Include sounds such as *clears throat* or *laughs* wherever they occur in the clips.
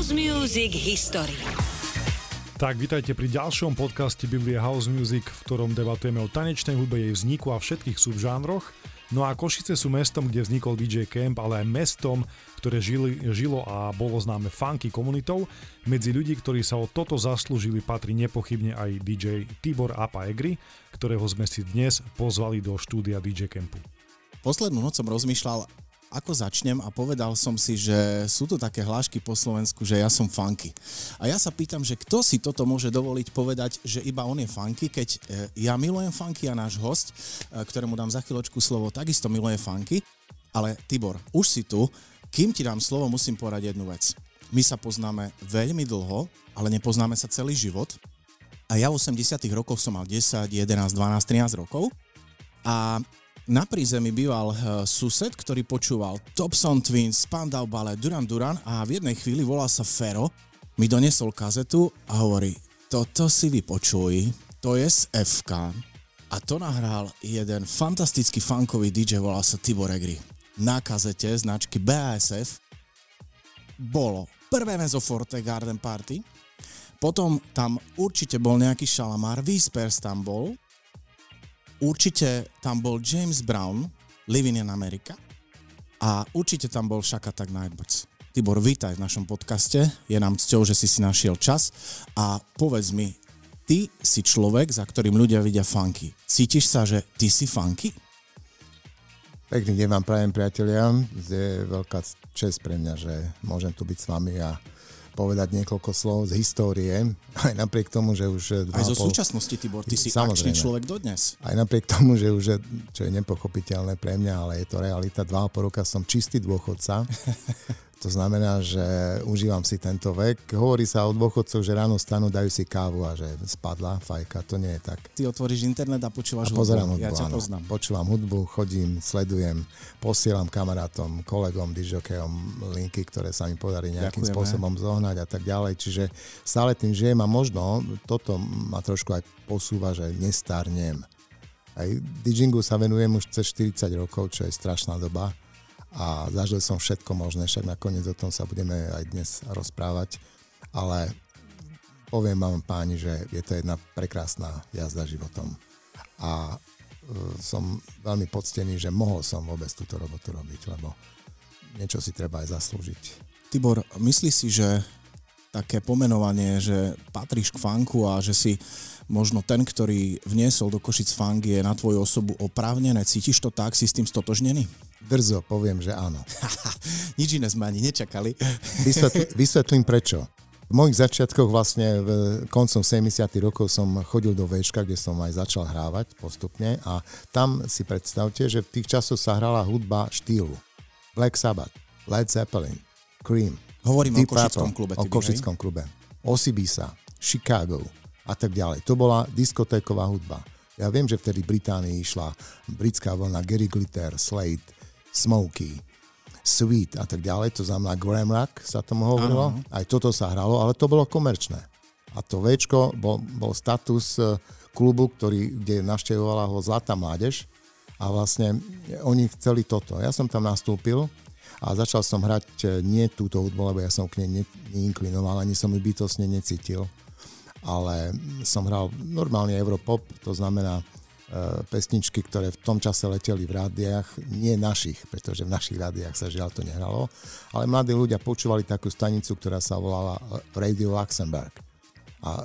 House Music History. Tak, vítajte pri ďalšom podcaste Biblie House Music, v ktorom debatujeme o tanečnej hudbe, jej vzniku a všetkých subžánroch. No a Košice sú mestom, kde vznikol DJ Camp, ale aj mestom, ktoré žili, žilo a bolo známe funky komunitou. Medzi ľudí, ktorí sa o toto zaslúžili, patrí nepochybne aj DJ Tibor Apa Egri, ktorého sme si dnes pozvali do štúdia DJ Campu. Poslednú noc som rozmýšľal, ako začnem a povedal som si, že sú tu také hlášky po Slovensku, že ja som funky. A ja sa pýtam, že kto si toto môže dovoliť povedať, že iba on je funky, keď e, ja milujem funky a náš host, e, ktorému dám za chvíľočku slovo, takisto miluje funky. Ale Tibor, už si tu, kým ti dám slovo, musím povedať jednu vec. My sa poznáme veľmi dlho, ale nepoznáme sa celý život. A ja v 80 rokoch som mal 10, 11, 12, 13 rokov. A na prízemí býval uh, sused, ktorý počúval Topson Twins, Spandau Ballet, Duran Duran a v jednej chvíli volá sa Fero, mi donesol kazetu a hovorí, toto si vypočuj, to je z FK. A to nahral jeden fantastický funkový DJ, volá sa Tibor Egri. Na kazete značky BASF bolo prvé Mezoforte Garden Party, potom tam určite bol nejaký šalamár, Whispers tam bol, určite tam bol James Brown, Living in America a určite tam bol Shaka Tak Nightbirds. Tibor, vítaj v našom podcaste. Je nám cťou, že si si našiel čas a povedz mi, ty si človek, za ktorým ľudia vidia funky. Cítiš sa, že ty si funky? Pekný deň vám prajem, priatelia. Je veľká čest pre mňa, že môžem tu byť s vami a povedať niekoľko slov z histórie, aj napriek tomu, že už... Aj zo pol... súčasnosti, Tibor, ty si akčný človek dodnes. Aj napriek tomu, že už, čo je nepochopiteľné pre mňa, ale je to realita, dva a roka som čistý dôchodca. *laughs* To znamená, že užívam si tento vek. Hovorí sa o dôchodcoch, že ráno stanú, dajú si kávu a že spadla fajka. To nie je tak. Ty otvoríš internet a počúvaš a pozerám hudbu. hudbu. Ja ťa áno. poznám. Počúvam hudbu, chodím, sledujem, posielam kamarátom, kolegom, dižokejom linky, ktoré sa mi podarí nejakým Ďakujeme. spôsobom zohnať a tak ďalej. Čiže stále tým žijem a možno toto ma trošku aj posúva, že nestarnem. Aj DJingu sa venujem už cez 40 rokov, čo je strašná doba a zažil som všetko možné, však nakoniec o tom sa budeme aj dnes rozprávať, ale poviem vám páni, že je to jedna prekrásna jazda životom a e, som veľmi poctený, že mohol som vôbec túto robotu robiť, lebo niečo si treba aj zaslúžiť. Tibor, myslíš si, že také pomenovanie, že patríš k funku a že si možno ten, ktorý vniesol do Košic funk je na tvoju osobu oprávnené. Cítiš to tak? Si s tým stotožnený? Drzo, poviem, že áno. *laughs* Nič iné sme ani nečakali. Vysvetl, *laughs* vysvetlím prečo. V mojich začiatkoch vlastne v koncom 70. rokov som chodil do Veška, kde som aj začal hrávať postupne a tam si predstavte, že v tých časoch sa hrala hudba štýlu. Black Sabbath, Led Zeppelin, Cream. Hovorím Deep o Košickom klube. O Košickom klube. Osibisa, Chicago a tak ďalej. To bola diskotéková hudba. Ja viem, že vtedy Británii išla britská vlna Gary Glitter, Slade, Smokey, Sweet a tak ďalej, to znamená Graham Rock sa tomu hovorilo. Áno. Aj toto sa hralo, ale to bolo komerčné. A to Včko bol, bol status e, klubu, ktorý, kde navštevovala ho Zlatá mládež a vlastne oni chceli toto. Ja som tam nastúpil a začal som hrať e, nie túto hudbu, lebo ja som k nej ne- neinklinoval, ani som ju bytosne necítil. Ale som hral normálne Europop, to znamená pesničky, ktoré v tom čase leteli v rádiách, nie našich, pretože v našich rádiách sa žiaľ to nehralo, ale mladí ľudia počúvali takú stanicu, ktorá sa volala Radio Luxemburg. A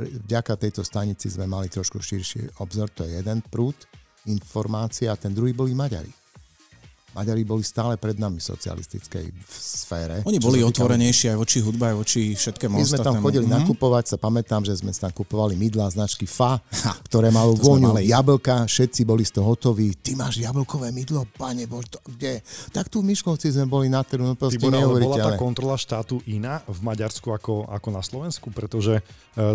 vďaka tejto stanici sme mali trošku širší obzor, to je jeden prúd informácie a ten druhý boli Maďari. Maďari boli stále pred nami v socialistickej sfére. Oni boli otvorenejší aj voči hudbe, aj voči všetkému my sme tam chodili Mhm. nakupovať, sa pamätám, že sme tam kupovali mydlá značky FA, ktoré malo vôňu mali. jablka, všetci boli z toho hotoví. Ty máš jablkové mydlo, pane bož, to kde? Tak tu v Miškovci sme boli na trhu, no proste Tibor, bola tá kontrola štátu iná v Maďarsku ako, ako na Slovensku, pretože e,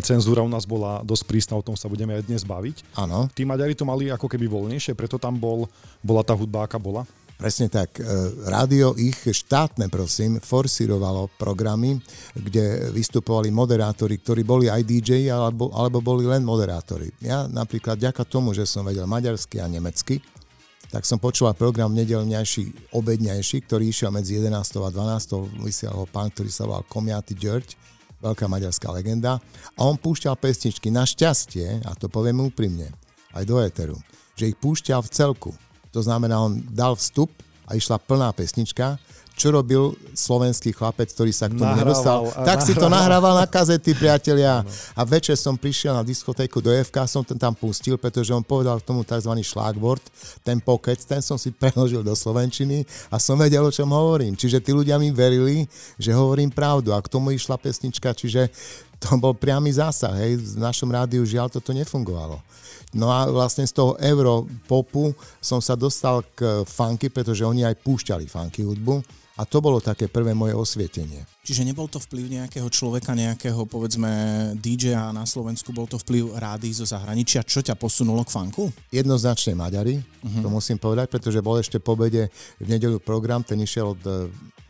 cenzúra u nás bola dosť prísna, o tom sa budeme aj dnes baviť. Áno, Tí Maďari to mali ako keby voľnejšie, preto tam bol, bola tá hudba, aká bola. Presne tak. E, Rádio ich štátne, prosím, forsírovalo programy, kde vystupovali moderátori, ktorí boli aj DJ, alebo, alebo boli len moderátori. Ja napríklad, ďaká tomu, že som vedel maďarsky a nemecky, tak som počúval program nedelňajší, obedňajší, ktorý išiel medzi 11. a 12. vysielal ho pán, ktorý sa volal Komiaty George, veľká maďarská legenda. A on púšťal pesničky, našťastie, a to poviem úprimne, aj do éteru, že ich púšťal v celku. To znamená, on dal vstup a išla plná pesnička čo robil slovenský chlapec, ktorý sa k tomu nahrával, nedostal. Tak nahrával. si to *laughs* nahrával na kazety, priatelia. No. A večer som prišiel na diskotéku do FK, som ten tam pustil, pretože on povedal k tomu tzv. šlágvort, ten pokec, ten som si *laughs* preložil do slovenčiny a som vedel, o čom hovorím. Čiže tí ľudia mi verili, že hovorím pravdu a k tomu išla pesnička, čiže to bol priamy zásah. Hej. V našom rádiu žiaľ toto nefungovalo. No a vlastne z toho Europopu som sa dostal k funky, pretože oni aj púšťali funky hudbu a to bolo také prvé moje osvietenie. Čiže nebol to vplyv nejakého človeka, nejakého povedzme DJ-a na Slovensku, bol to vplyv rády zo zahraničia, čo ťa posunulo k funku? Jednoznačne Maďari, uh-huh. to musím povedať, pretože bol ešte po bede v nedelu program, ten išiel od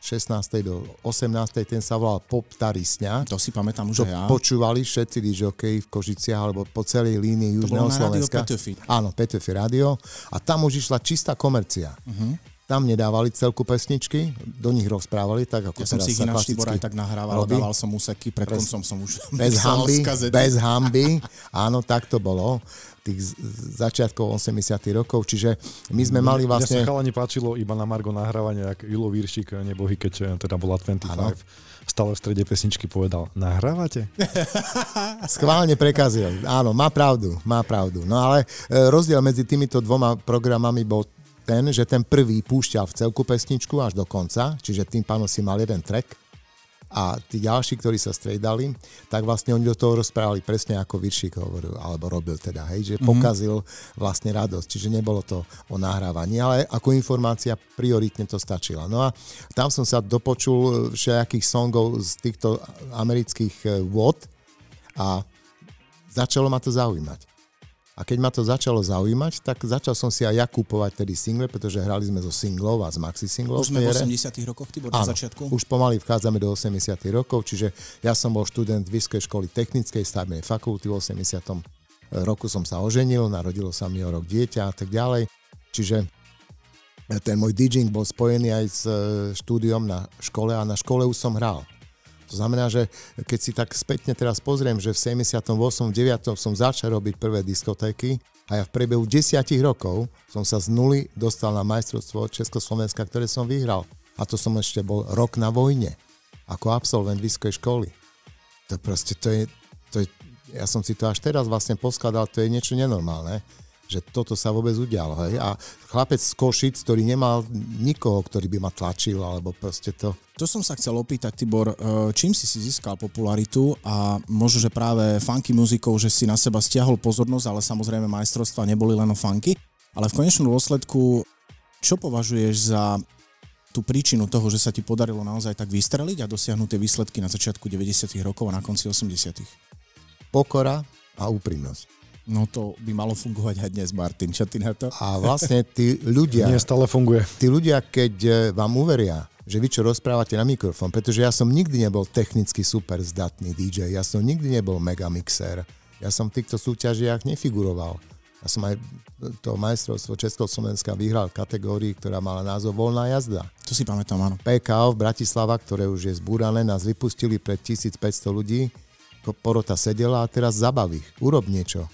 16. do 18. ten sa volal Pop Tarisňa. To si pamätám už ja. počúvali všetci DJ v Kožiciach alebo po celej línii Južného Slovenska. To na Áno, Petöfi Radio. A tam už išla čistá komercia. Uh-huh tam nedávali celku pesničky, do nich rozprávali, tak ako ja som si ich ináč Tibor aj tak nahrával, robí. dával som úseky, pred koncom som už bez *laughs* hamby, bez hamby, áno, tak to bolo tých začiatkov 80 rokov, čiže my sme mali vlastne... Mňa sa chalani páčilo iba na Margo nahrávania, jak Julo Víršik, nebohy, keď eh, teda bola 25, ano. stále v strede pesničky povedal, nahrávate? *laughs* Schválne prekazil, áno, má pravdu, má pravdu. No ale eh, rozdiel medzi týmito dvoma programami bol ten, že ten prvý púšťal v celku pesničku až do konca, čiže tým pánom si mal jeden track a tí ďalší, ktorí sa striedali, tak vlastne oni do toho rozprávali presne ako Viršik hovoril, alebo robil teda, hej, že mm-hmm. pokazil vlastne radosť, čiže nebolo to o nahrávaní, ale ako informácia prioritne to stačila. No a tam som sa dopočul všetkých songov z týchto amerických eh, vod a začalo ma to zaujímať. A keď ma to začalo zaujímať, tak začal som si aj ja kúpovať tedy single, pretože hrali sme zo singlov a z maxi singlov. Už sme v 80 rokoch, Tibor, na začiatku? už pomaly vchádzame do 80 rokov, čiže ja som bol študent Vysokej školy technickej stavebnej fakulty v 80 roku som sa oženil, narodilo sa mi o rok dieťa a tak ďalej. Čiže ten môj DJing bol spojený aj s e, štúdiom na škole a na škole už som hral. To znamená, že keď si tak spätne teraz pozriem, že v 78. 9. som začal robiť prvé diskotéky a ja v priebehu 10 rokov som sa z nuly dostal na majstrovstvo Československa, ktoré som vyhral. A to som ešte bol rok na vojne, ako absolvent vysokej školy. To proste, to je, to je, ja som si to až teraz vlastne poskladal, to je niečo nenormálne že toto sa vôbec udialo. Hej? A chlapec z Košic, ktorý nemal nikoho, ktorý by ma tlačil, alebo proste to... To som sa chcel opýtať, Tibor, e, čím si si získal popularitu a možno, že práve funky muzikou, že si na seba stiahol pozornosť, ale samozrejme majstrovstva neboli len o funky, ale v konečnom dôsledku, čo považuješ za tú príčinu toho, že sa ti podarilo naozaj tak vystreliť a dosiahnuť tie výsledky na začiatku 90. rokov a na konci 80. Pokora a úprimnosť. No to by malo fungovať aj dnes, Martin. Čo ty na to? A vlastne tí ľudia... Nie stále funguje. Tí ľudia, keď e, vám uveria, že vy čo rozprávate na mikrofón, pretože ja som nikdy nebol technicky super zdatný DJ, ja som nikdy nebol megamixer, ja som v týchto súťažiach nefiguroval. Ja som aj to majstrovstvo Československa vyhral v kategórii, ktorá mala názov Voľná jazda. To si pamätám, áno. PKO v Bratislava, ktoré už je zbúrané, nás vypustili pred 1500 ľudí, porota sedela a teraz zabav ich. Urob niečo.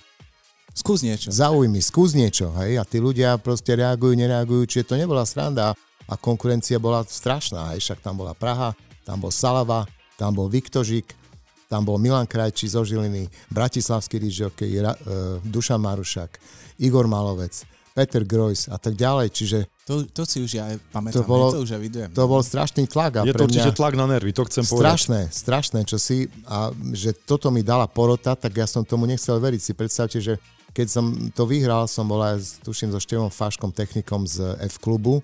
Skús niečo. Zaujmi, skús niečo, hej, a tí ľudia proste reagujú, nereagujú, čiže to nebola sranda a konkurencia bola strašná, hej, však tam bola Praha, tam bol Salava, tam bol Viktožik, tam bol Milan Krajčí zo Žiliny, Bratislavský rižokej, uh, Dušan Marušak, Igor Malovec, Peter Grojs a tak ďalej, čiže to, to si už ja pamätám, to, bolo, to už ja vidujem. To bol strašný tlak. A Je to určite tlak na nervy, to chcem strašné, povedať. Strašné, čo si, a že toto mi dala porota, tak ja som tomu nechcel veriť. Si predstavte, že keď som to vyhral, som bol aj, tuším, so Števom Faškom, technikom z F-klubu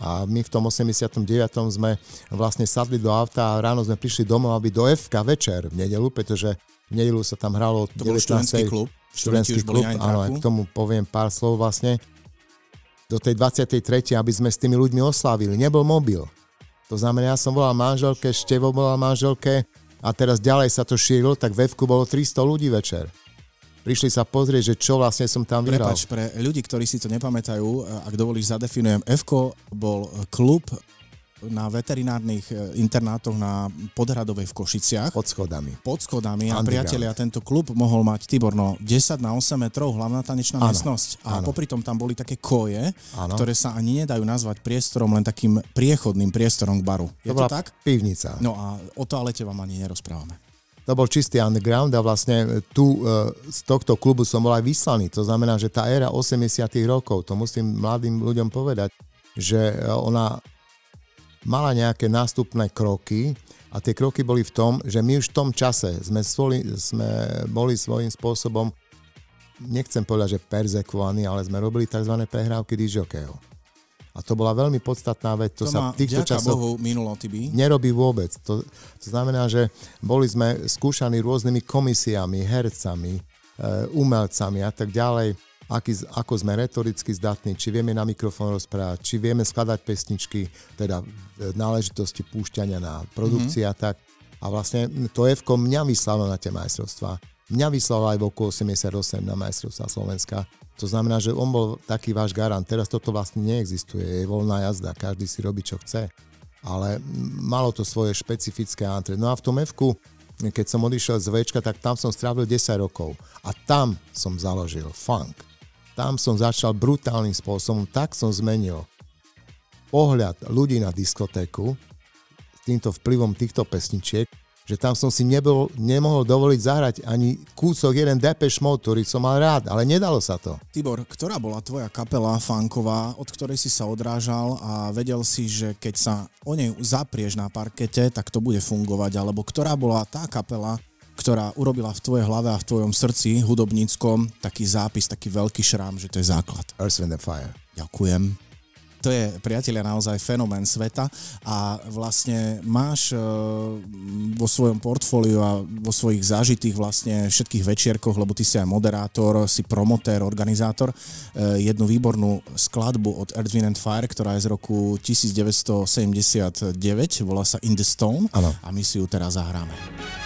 a my v tom 89. sme vlastne sadli do auta a ráno sme prišli domov, aby do FK večer v nedelu, pretože v nedelu sa tam hralo to 19. bol študentský klub. Študentský klub, áno, aj k tomu poviem pár slov vlastne. Do tej 23. aby sme s tými ľuďmi oslávili. Nebol mobil. To znamená, ja som volal manželke, Števo volal manželke a teraz ďalej sa to šírilo, tak v Fku bolo 300 ľudí večer prišli sa pozrieť, že čo vlastne som tam vyhral. Prepač, pre ľudí, ktorí si to nepamätajú, ak dovolíš, zadefinujem. f bol klub na veterinárnych e, internátoch na Podhradovej v Košiciach. Pod schodami. Pod schodami a priatelia, tento klub mohol mať Tibor, no 10 na 8 metrov, hlavná tanečná ano, miestnosť. A ano. popri tom tam boli také koje, ano. ktoré sa ani nedajú nazvať priestorom, len takým priechodným priestorom k baru. Je to, to tak? pivnica. No a o toalete vám ani nerozprávame to bol čistý underground a vlastne tu e, z tohto klubu som bol aj vyslaný. To znamená, že tá éra 80 rokov, to musím mladým ľuďom povedať, že e, ona mala nejaké nástupné kroky a tie kroky boli v tom, že my už v tom čase sme, svoli, sme boli svojím spôsobom, nechcem povedať, že perzekvovaní, ale sme robili tzv. prehrávky dižokého. A to bola veľmi podstatná vec. To, to sa v týchto časoch Bohu minulo, nerobí vôbec. To, to znamená, že boli sme skúšaní rôznymi komisiami, hercami, e, umelcami a tak ďalej, aký, ako sme retoricky zdatní, či vieme na mikrofón rozprávať, či vieme skladať pesničky, teda náležitosti púšťania na produkcii mm-hmm. a tak. A vlastne to F mňa vyslalo na tie majstrovstvá. Mňa vyslalo aj v roku 88 na majstrovstvá Slovenska to znamená, že on bol taký váš garant. Teraz toto vlastne neexistuje, je voľná jazda, každý si robí, čo chce. Ale malo to svoje špecifické antre. No a v tom f keď som odišiel z Včka, tak tam som strávil 10 rokov. A tam som založil funk. Tam som začal brutálnym spôsobom, tak som zmenil pohľad ľudí na diskotéku s týmto vplyvom týchto pesničiek že tam som si nebol, nemohol dovoliť zahrať ani kúsok jeden Depeche Mode, ktorý som mal rád, ale nedalo sa to. Tibor, ktorá bola tvoja kapela fanková, od ktorej si sa odrážal a vedel si, že keď sa o nej zaprieš na parkete, tak to bude fungovať, alebo ktorá bola tá kapela, ktorá urobila v tvojej hlave a v tvojom srdci hudobníckom taký zápis, taký veľký šrám, že to je základ. Earth, Wind Fire. Ďakujem to je, priatelia, naozaj fenomén sveta a vlastne máš uh, vo svojom portfóliu a vo svojich zažitých vlastne všetkých večierkoch, lebo ty si aj moderátor, si promotér, organizátor, uh, jednu výbornú skladbu od Earth, Wind and Fire, ktorá je z roku 1979, volá sa In the Stone ano. a my si ju teraz zahráme.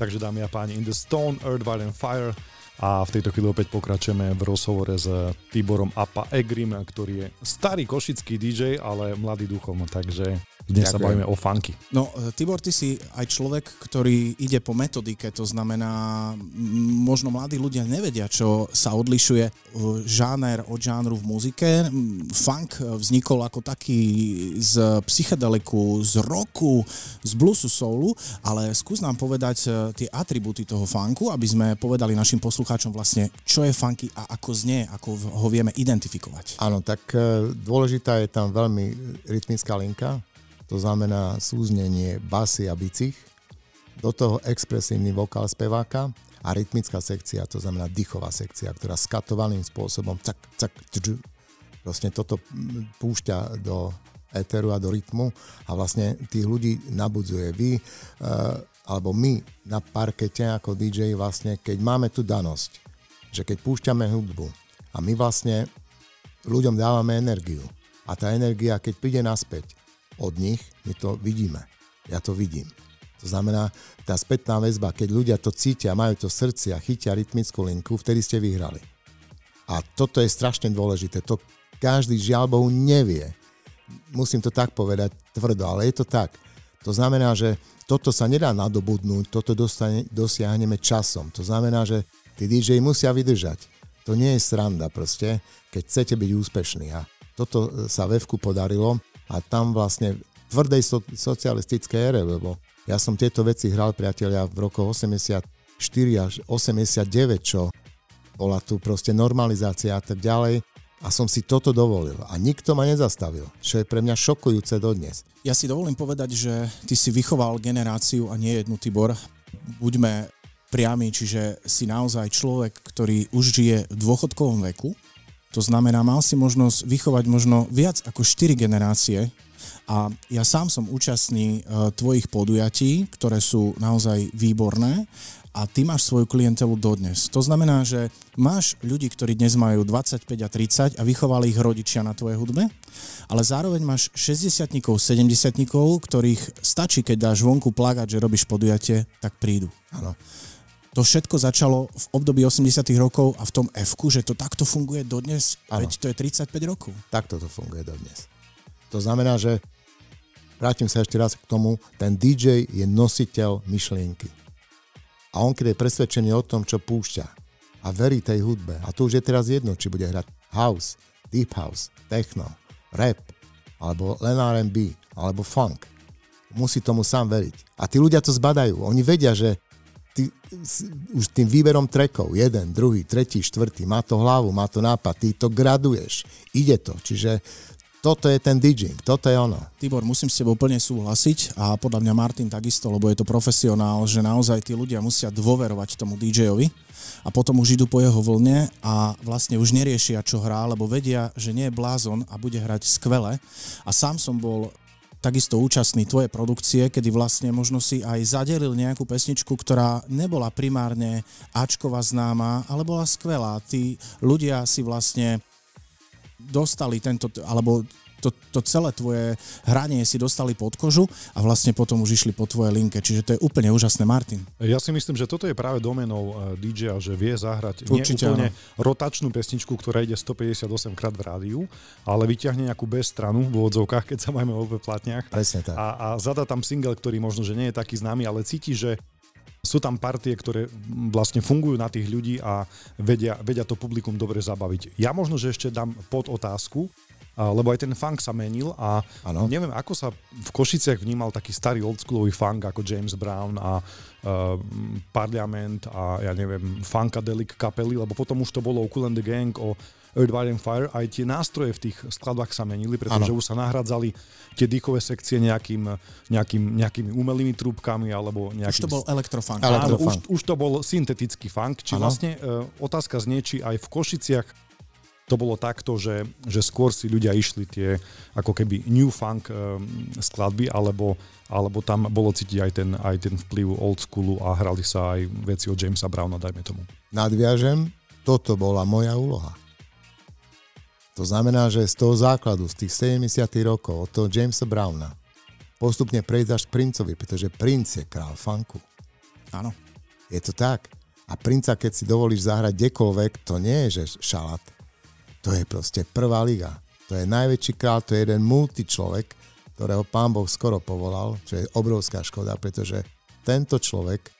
Takže dámy a páni, In the Stone, Earth, Wild and Fire. A v tejto chvíli opäť pokračujeme v rozhovore s Tiborom Apa Egrim, ktorý je starý košický DJ, ale mladý duchom, takže dnes Ďakujem. sa bavíme o funky. No, e, Tibor, ty si aj človek, ktorý ide po metodike, to znamená, možno mladí ľudia nevedia, čo sa odlišuje e, žáner od žánru v muzike. Funk vznikol ako taký z psychedeliku, z roku, z bluesu, soulu, ale skús nám povedať e, tie atributy toho funku, aby sme povedali našim poslucháčom vlastne, čo je funky a ako znie, ako ho vieme identifikovať. Áno, tak dôležitá je tam veľmi rytmická linka, to znamená súznenie basy a bicích, do toho expresívny vokál speváka a rytmická sekcia, to znamená dýchová sekcia, ktorá skatovaným spôsobom cak, cak, tč, vlastne toto púšťa do éteru a do rytmu a vlastne tých ľudí nabudzuje. Vy, uh, alebo my na parkete ako DJ vlastne, keď máme tu danosť, že keď púšťame hudbu a my vlastne ľuďom dávame energiu a tá energia, keď príde naspäť, od nich, my to vidíme. Ja to vidím. To znamená, tá spätná väzba, keď ľudia to cítia, majú to srdci a chytia rytmickú linku, vtedy ste vyhrali. A toto je strašne dôležité. To každý žiaľ Bohu nevie. Musím to tak povedať tvrdo, ale je to tak. To znamená, že toto sa nedá nadobudnúť, toto dostane, dosiahneme časom. To znamená, že tí DJ musia vydržať. To nie je sranda proste, keď chcete byť úspešní. A toto sa Vevku podarilo a tam vlastne tvrdej so, socialistickej ére, lebo ja som tieto veci hral, priatelia, v rokoch 84 až 89, čo bola tu proste normalizácia a tak ďalej a som si toto dovolil a nikto ma nezastavil, čo je pre mňa šokujúce dodnes. Ja si dovolím povedať, že ty si vychoval generáciu a nie jednu Tibor. Buďme priamy, čiže si naozaj človek, ktorý už žije v dôchodkovom veku. To znamená, mal si možnosť vychovať možno viac ako 4 generácie a ja sám som účastný uh, tvojich podujatí, ktoré sú naozaj výborné a ty máš svoju klientelu dodnes. To znamená, že máš ľudí, ktorí dnes majú 25 a 30 a vychovali ich rodičia na tvojej hudbe, ale zároveň máš 60 70 ktorých stačí, keď dáš vonku plagať, že robíš podujatie, tak prídu. Áno. To všetko začalo v období 80 rokov a v tom f že to takto funguje dodnes, ano. veď to je 35 rokov. Takto to funguje dodnes. To znamená, že vrátim sa ešte raz k tomu, ten DJ je nositeľ myšlienky. A on, keď je presvedčený o tom, čo púšťa a verí tej hudbe, a to už je teraz jedno, či bude hrať house, deep house, techno, rap, alebo len R&B, alebo funk, musí tomu sám veriť. A tí ľudia to zbadajú. Oni vedia, že ty, už tým výberom trekov, jeden, druhý, tretí, štvrtý, má to hlavu, má to nápad, ty to graduješ, ide to. Čiže toto je ten DJing, toto je ono. Tibor, musím s tebou úplne súhlasiť a podľa mňa Martin takisto, lebo je to profesionál, že naozaj tí ľudia musia dôverovať tomu DJ-ovi a potom už idú po jeho vlne a vlastne už neriešia, čo hrá, lebo vedia, že nie je blázon a bude hrať skvele. A sám som bol takisto účastný tvojej produkcie, kedy vlastne možno si aj zadelil nejakú pesničku, ktorá nebola primárne Ačková známa, ale bola skvelá. Tí ľudia si vlastne dostali tento, alebo to, to celé tvoje hranie si dostali pod kožu a vlastne potom už išli po tvojej linke. Čiže to je úplne úžasné, Martin. Ja si myslím, že toto je práve domenou eh, DJ, že vie zahrať Určite, nie úplne áno. rotačnú pesničku, ktorá ide 158 krát v rádiu, ale vyťahne nejakú bez stranu v úvodzovkách, keď sa máme o platniach. Presne tak. A, a zada tam single, ktorý možno, že nie je taký známy, ale cíti, že sú tam partie, ktoré vlastne fungujú na tých ľudí a vedia, vedia to publikum dobre zabaviť. Ja možno, že ešte dám pod otázku, lebo aj ten funk sa menil a ano. neviem, ako sa v Košiciach vnímal taký starý oldschoolový funk ako James Brown a uh, Parliament a ja neviem, Funkadelic kapely, lebo potom už to bolo Cool and the Gang o Earth, Wild and Fire, aj tie nástroje v tých skladbách sa menili, pretože ano. už sa nahradzali tie dýchové sekcie nejakým, nejakým, nejakými umelými trúbkami alebo nejakým... Už to bol elektrofunk. Áno, už, už to bol syntetický funk, či ano. vlastne uh, otázka znie, či aj v Košiciach to bolo takto, že, že skôr si ľudia išli tie ako keby new funk um, skladby, alebo, alebo tam bolo cítiť aj ten, aj ten vplyv old schoolu a hrali sa aj veci od Jamesa Browna, dajme tomu. Nadviažem, toto bola moja úloha. To znamená, že z toho základu, z tých 70 rokov, od toho Jamesa Browna, postupne prejsť až k Princovi, pretože Princ je král funku. Áno. Je to tak. A Princa, keď si dovolíš zahrať kdekoľvek, to nie je, že šalat. To je proste prvá liga. To je najväčší král, to je jeden multičlovek, ktorého pán Boh skoro povolal, čo je obrovská škoda, pretože tento človek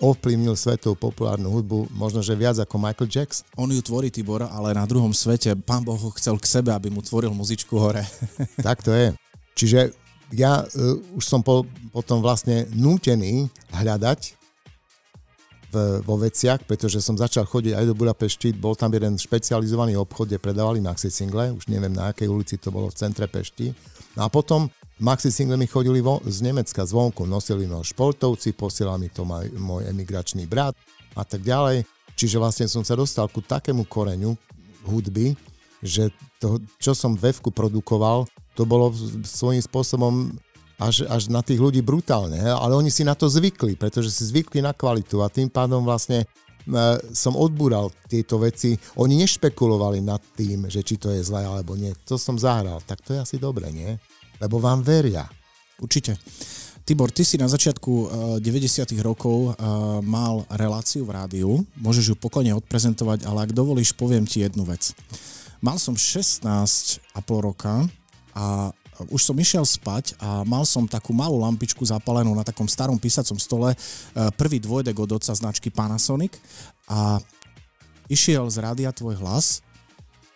ovplyvnil svetovú populárnu hudbu možno, že viac ako Michael Jackson. On ju tvorí, Tibor, ale na druhom svete pán Boh ho chcel k sebe, aby mu tvoril muzičku hore. *laughs* tak to je. Čiže ja uh, už som po, potom vlastne nútený hľadať vo veciach, pretože som začal chodiť aj do Budapešti, bol tam jeden špecializovaný obchod, kde predávali maxi single, už neviem na akej ulici to bolo v centre Pešti. No a potom Maxi single mi chodili vo, z Nemecka zvonku, nosili mi športovci, posielal mi to maj, môj emigračný brat a tak ďalej. Čiže vlastne som sa dostal ku takému koreňu hudby, že to, čo som v produkoval, to bolo svojím spôsobom až, až na tých ľudí brutálne, ale oni si na to zvykli, pretože si zvykli na kvalitu a tým pádom vlastne e, som odbúral tieto veci. Oni nešpekulovali nad tým, že či to je zlé alebo nie. To som zahral. Tak to je asi dobre, nie? lebo vám veria. Určite. Tibor, ty si na začiatku uh, 90. rokov uh, mal reláciu v rádiu, môžeš ju pokojne odprezentovať, ale ak dovolíš, poviem ti jednu vec. Mal som 16 a pol roka a už som išiel spať a mal som takú malú lampičku zapalenú na takom starom písacom stole, prvý dvojdek od oca značky Panasonic a išiel z rádia tvoj hlas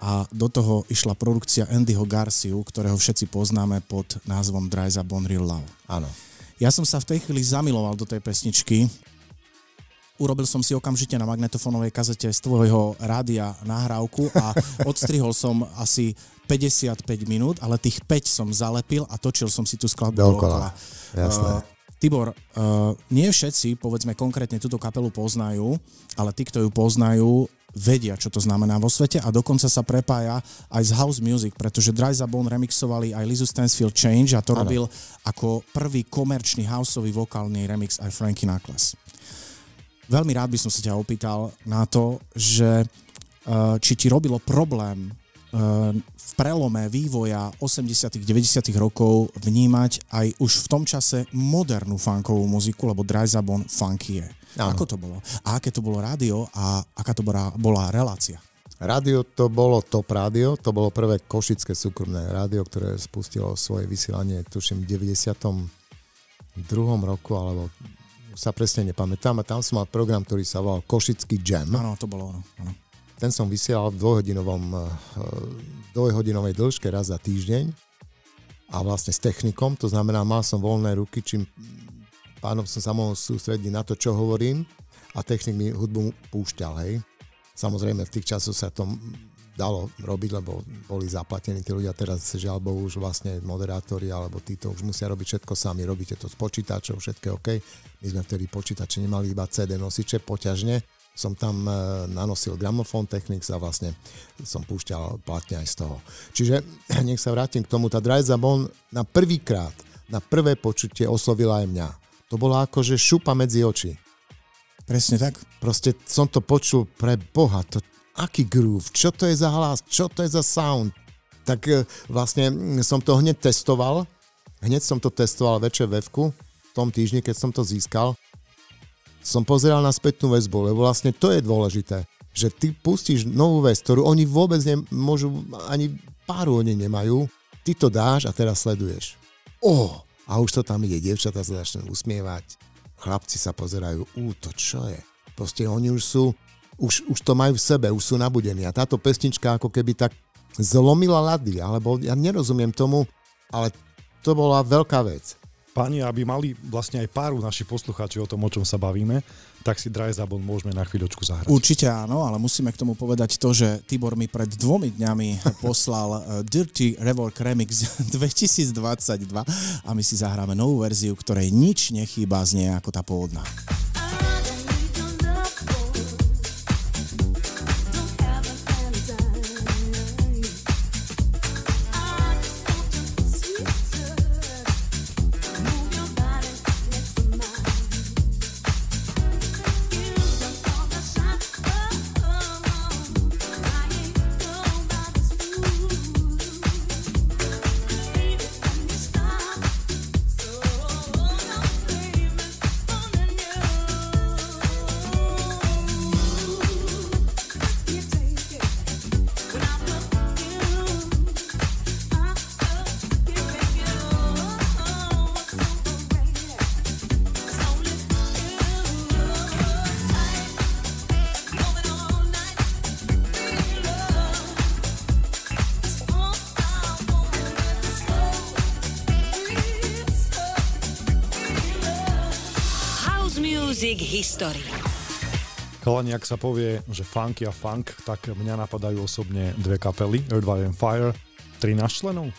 a do toho išla produkcia Andyho Garciu, ktorého všetci poznáme pod názvom Dryza Bon Real Love. Áno. Ja som sa v tej chvíli zamiloval do tej pesničky. Urobil som si okamžite na magnetofónovej kazete z tvojho rádia nahrávku a *laughs* odstrihol som asi 55 minút, ale tých 5 som zalepil a točil som si tú skladbu dookola. Jasné. Uh, Tibor, uh, nie všetci, povedzme konkrétne túto kapelu poznajú, ale tí, kto ju poznajú, vedia, čo to znamená vo svete a dokonca sa prepája aj z house music, pretože Dry Bone remixovali aj Lizu Stansfield Change a to ano. robil ako prvý komerčný houseový vokálny remix aj Frankie Knuckles. Veľmi rád by som sa ťa opýtal na to, že uh, či ti robilo problém v prelome vývoja 80 90 rokov vnímať aj už v tom čase modernú funkovú muziku, lebo Dry Bone funky je. Ano. Ako to bolo? A aké to bolo rádio a aká to bola, bola relácia? Rádio to bolo Top Rádio, to bolo prvé košické súkromné rádio, ktoré spustilo svoje vysielanie, tuším, v 92. roku, alebo sa presne nepamätám. A tam som mal program, ktorý sa volal Košický Jam. Áno, to bolo ono. Áno. Ten som vysielal v dvojhodinovom, eh, dvojhodinovej dĺžke raz za týždeň a vlastne s technikom, to znamená, mal som voľné ruky, čím pádom som sa mohol sústrediť na to, čo hovorím a technik mi hudbu púšťal, hej. Samozrejme, v tých časoch sa to dalo robiť, lebo boli zaplatení tí ľudia. Teraz, žiaľ Bohu, už vlastne moderátori alebo títo už musia robiť všetko sami. Robíte to s počítačom, všetko OK. My sme vtedy počítače nemali iba CD nosiče poťažne. Som tam e, nanosil gramofón Technics a vlastne som púšťal platne aj z toho. Čiže *clears throat* nech sa vrátim k tomu. Tá Dryza Bon na prvýkrát, na prvé počutie oslovila aj mňa to bola akože šupa medzi oči. Presne tak. Proste som to počul pre Boha, to, aký groove, čo to je za hlas, čo to je za sound. Tak e, vlastne som to hneď testoval, hneď som to testoval večer vevku, v tom týždni, keď som to získal. Som pozeral na spätnú väzbu, lebo vlastne to je dôležité, že ty pustíš novú vec, ktorú oni vôbec nemôžu, ani páru oni nemajú, ty to dáš a teraz sleduješ. Oh, a už to tam ide, dievčatá sa začnú usmievať, chlapci sa pozerajú, ú, to čo je? Proste oni už sú, už, už to majú v sebe, už sú nabudení a táto pesnička ako keby tak zlomila lady, alebo ja nerozumiem tomu, ale to bola veľká vec páni, aby mali vlastne aj páru naši poslucháči o tom, o čom sa bavíme, tak si Dry Zabon môžeme na chvíľočku zahrať. Určite áno, ale musíme k tomu povedať to, že Tibor mi pred dvomi dňami *laughs* poslal eh, Dirty Revolk Remix *laughs* 2022 a my si zahráme novú verziu, ktorej nič nechýba z nej ako tá pôvodná. History. Chalani, ak sa povie, že funky a funk, tak mňa napadajú osobne dve kapely, Earth, Wind and Fire, 13 členov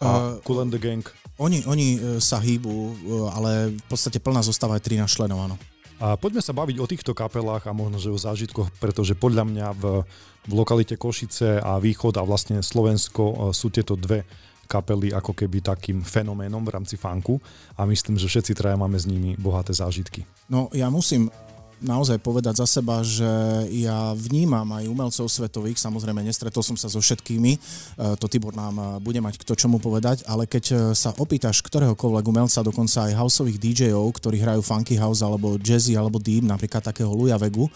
a uh, Cool and the Gang. Oni, oni e, sa hýbu, e, ale v podstate plná zostáva aj 13 členov, áno. A poďme sa baviť o týchto kapelách a možno, že o zážitkoch, pretože podľa mňa v, v lokalite Košice a Východ a vlastne Slovensko sú tieto dve kapely ako keby takým fenoménom v rámci funku a myslím, že všetci traja máme s nimi bohaté zážitky. No ja musím naozaj povedať za seba, že ja vnímam aj umelcov svetových, samozrejme nestretol som sa so všetkými, to Tibor nám bude mať kto čomu povedať, ale keď sa opýtaš ktoréhokoľvek umelca, dokonca aj houseových DJov, ktorí hrajú funky house alebo jazzy alebo deep, napríklad takého Luja Vegu,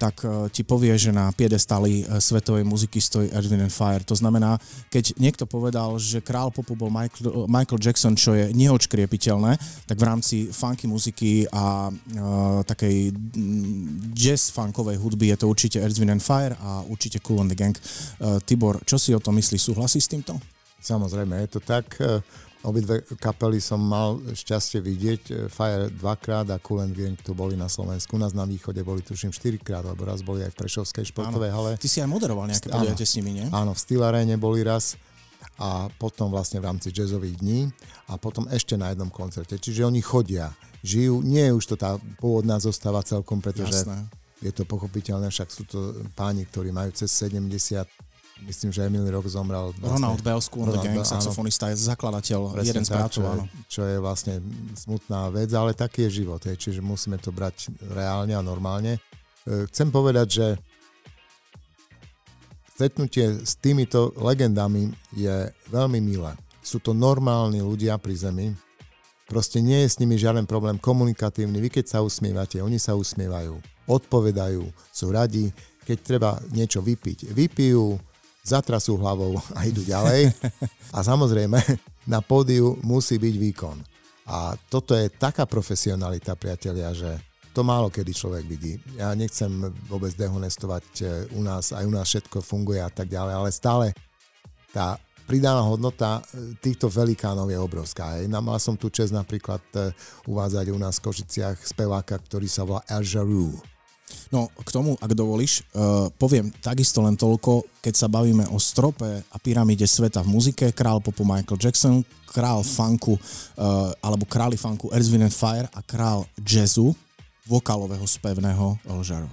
tak e, ti povie, že na piedestali e, svetovej muziky stojí Earth, and Fire. To znamená, keď niekto povedal, že král popu bol Michael, Michael Jackson, čo je neočkriepiteľné, tak v rámci funky muziky a uh, takej jazz funkovej hudby je to určite Earth, and Fire a určite Cool and the Gang. Uh, Tibor, čo si o tom myslíš? Súhlasí s týmto? Samozrejme, je to tak. Obidve kapely som mal šťastie vidieť. E, Fire dvakrát a Cool and Gang tu boli na Slovensku. U nás na východe boli tuším štyrikrát, lebo raz boli aj v Prešovskej športovej hale. Ty si aj moderoval nejaké podujatie s nimi, nie? Áno, v Steel Arene boli raz a potom vlastne v rámci jazzových dní a potom ešte na jednom koncerte. Čiže oni chodia, žijú, nie je už to tá pôvodná zostáva celkom, pretože Jasné. je to pochopiteľné, však sú to páni, ktorí majú cez 70 myslím, že aj minulý rok zomrel. Vlastne, Ronald Bell, School the Gang, saxofonista, je zakladateľ, Presne jeden z bratov, áno. Čo je vlastne smutná vec, ale taký je život, je, čiže musíme to brať reálne a normálne. E, chcem povedať, že stretnutie s týmito legendami je veľmi milé. Sú to normálni ľudia pri zemi, proste nie je s nimi žiaden problém komunikatívny. Vy keď sa usmievate, oni sa usmievajú, odpovedajú, sú radi, keď treba niečo vypiť, vypijú, zatrasú hlavou *laughs* a idú ďalej. A samozrejme, na pódiu musí byť výkon. A toto je taká profesionalita, priatelia, že to málo kedy človek vidí. Ja nechcem vôbec dehonestovať e, u nás, aj u nás všetko funguje a tak ďalej, ale stále tá pridaná hodnota e, týchto velikánov je obrovská. Mal som tu čest napríklad e, uvádzať u nás v Košiciach speváka, ktorý sa volá El No k tomu, ak dovolíš, uh, poviem takisto len toľko, keď sa bavíme o strope a pyramíde sveta v muzike, král popu Michael Jackson, král funku, uh, alebo králi funku Earth, Wind Fire a král jazzu, vokálového spevného Elžaro.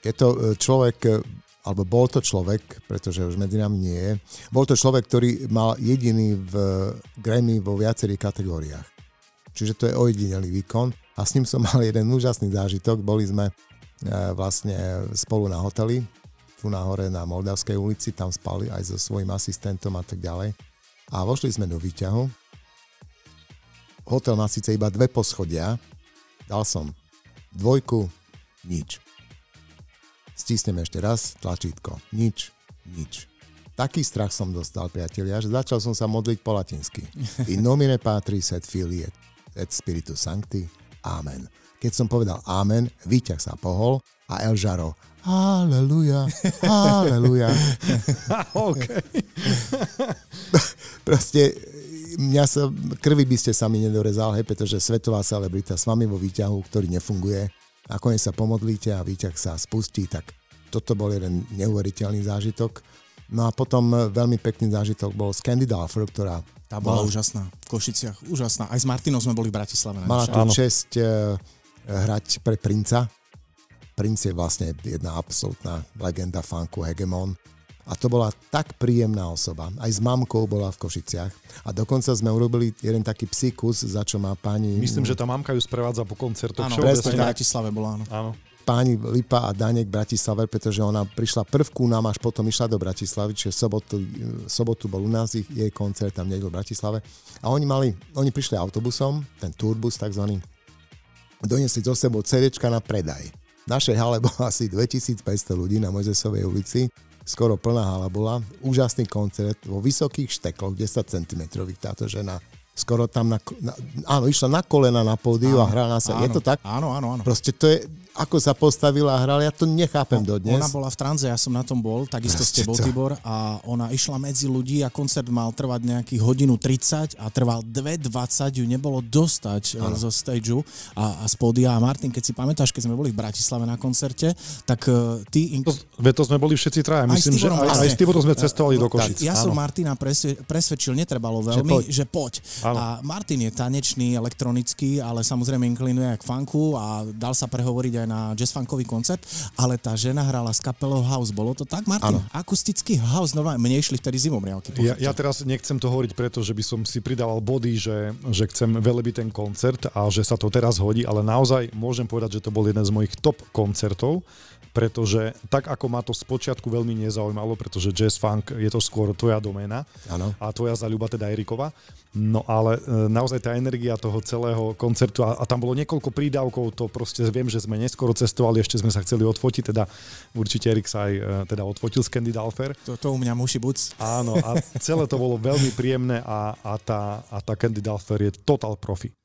Je to e, človek, alebo bol to človek, pretože už medzi nami nie je, bol to človek, ktorý mal jediný v Grammy vo viacerých kategóriách. Čiže to je ojedinelý výkon a s ním som mal jeden úžasný zážitok. Boli sme vlastne spolu na hoteli, tu na hore na Moldavskej ulici, tam spali aj so svojím asistentom a tak ďalej. A vošli sme do výťahu. Hotel má síce iba dve poschodia, dal som dvojku, nič. Stisnem ešte raz, tlačítko, nič, nič. Taký strach som dostal, priatelia, že začal som sa modliť po latinsky. *laughs* In nomine Patris et Filii et Spiritus Sancti. Amen. Keď som povedal amen, výťah sa pohol a El Žaro Haleluja, haleluja. Proste mňa sa, krvi by ste sami nedorezal, hej, pretože svetová celebrita s vami vo výťahu, ktorý nefunguje, nakoniec sa pomodlíte a výťah sa spustí, tak toto bol jeden neuveriteľný zážitok. No a potom veľmi pekný zážitok bol s Candy Dulfer, ktorá tá bola mala, úžasná. V Košiciach, úžasná. Aj s Martinom sme boli v Bratislave. Mala tú česť hrať pre Princa. Princ je vlastne jedna absolútna legenda funku, hegemon. A to bola tak príjemná osoba. Aj s mamkou bola v Košiciach. A dokonca sme urobili jeden taký psíkus, za čo má pani... Myslím, že tá mamka ju sprevádza po koncertoch. Áno, presne v Bratislave bola, áno. áno. Páni Lipa a Danek Bratislave, pretože ona prišla prvku nám, až potom išla do Bratislavy, čiže sobotu, sobotu bol u nás ich, jej koncert tam niekto v Bratislave. A oni mali, oni prišli autobusom, ten turbus takzvaný, doniesli so sebou CD na predaj. V našej hale bolo asi 2500 ľudí na Mojzesovej ulici, skoro plná hala bola, úžasný koncert vo vysokých štekloch, 10 cm táto žena skoro tam na, na áno, išla na kolena na pódiu a hrala sa. Áno, je to tak? Áno, áno, áno. Proste to je, ako sa postavila a hrala, ja to nechápem no, dodnes. Ona bola v tranze, ja som na tom bol, takisto ste bol Tibor a ona išla medzi ľudí a koncert mal trvať nejakých hodinu 30 a trval 2.20, ju nebolo dostať ano. Eh, zo stageu a, a z pódia. A Martin, keď si pamätáš, keď sme boli v Bratislave na koncerte, tak uh, ty... To, to sme boli všetci traja, myslím, že aj, aj s Tiborom sme cestovali do Košic. Ja som Martina presvedčil, netrebalo veľmi, že poď. Že poď. A Martin je tanečný, elektronický, ale samozrejme inklinuje aj k funku a dal sa prehovoriť aj na jazz funkový koncert, ale tá žena hrala s kapelou House. Bolo to tak, Martin? Áno. Akustický House, normálne, mne išli vtedy zimomriavky. Ja, ja teraz nechcem to hovoriť preto, že by som si pridával body, že, že chcem velebiť ten koncert a že sa to teraz hodí, ale naozaj môžem povedať, že to bol jeden z mojich top koncertov, pretože tak ako ma to spočiatku veľmi nezaujímalo, pretože jazz funk je to skôr tvoja doména Áno. a tvoja zaľuba teda Erikova, no ale e, naozaj tá energia toho celého koncertu a, a tam bolo niekoľko prídavkov, to proste viem, že sme neskoro cestovali, ešte sme sa chceli odfotiť, teda určite Erik sa aj e, teda odfotil z Candy Dalfer, To, to u mňa muši buc. Áno, a celé to bolo veľmi príjemné a, a, tá, a tá Candy Dulfer je total profi.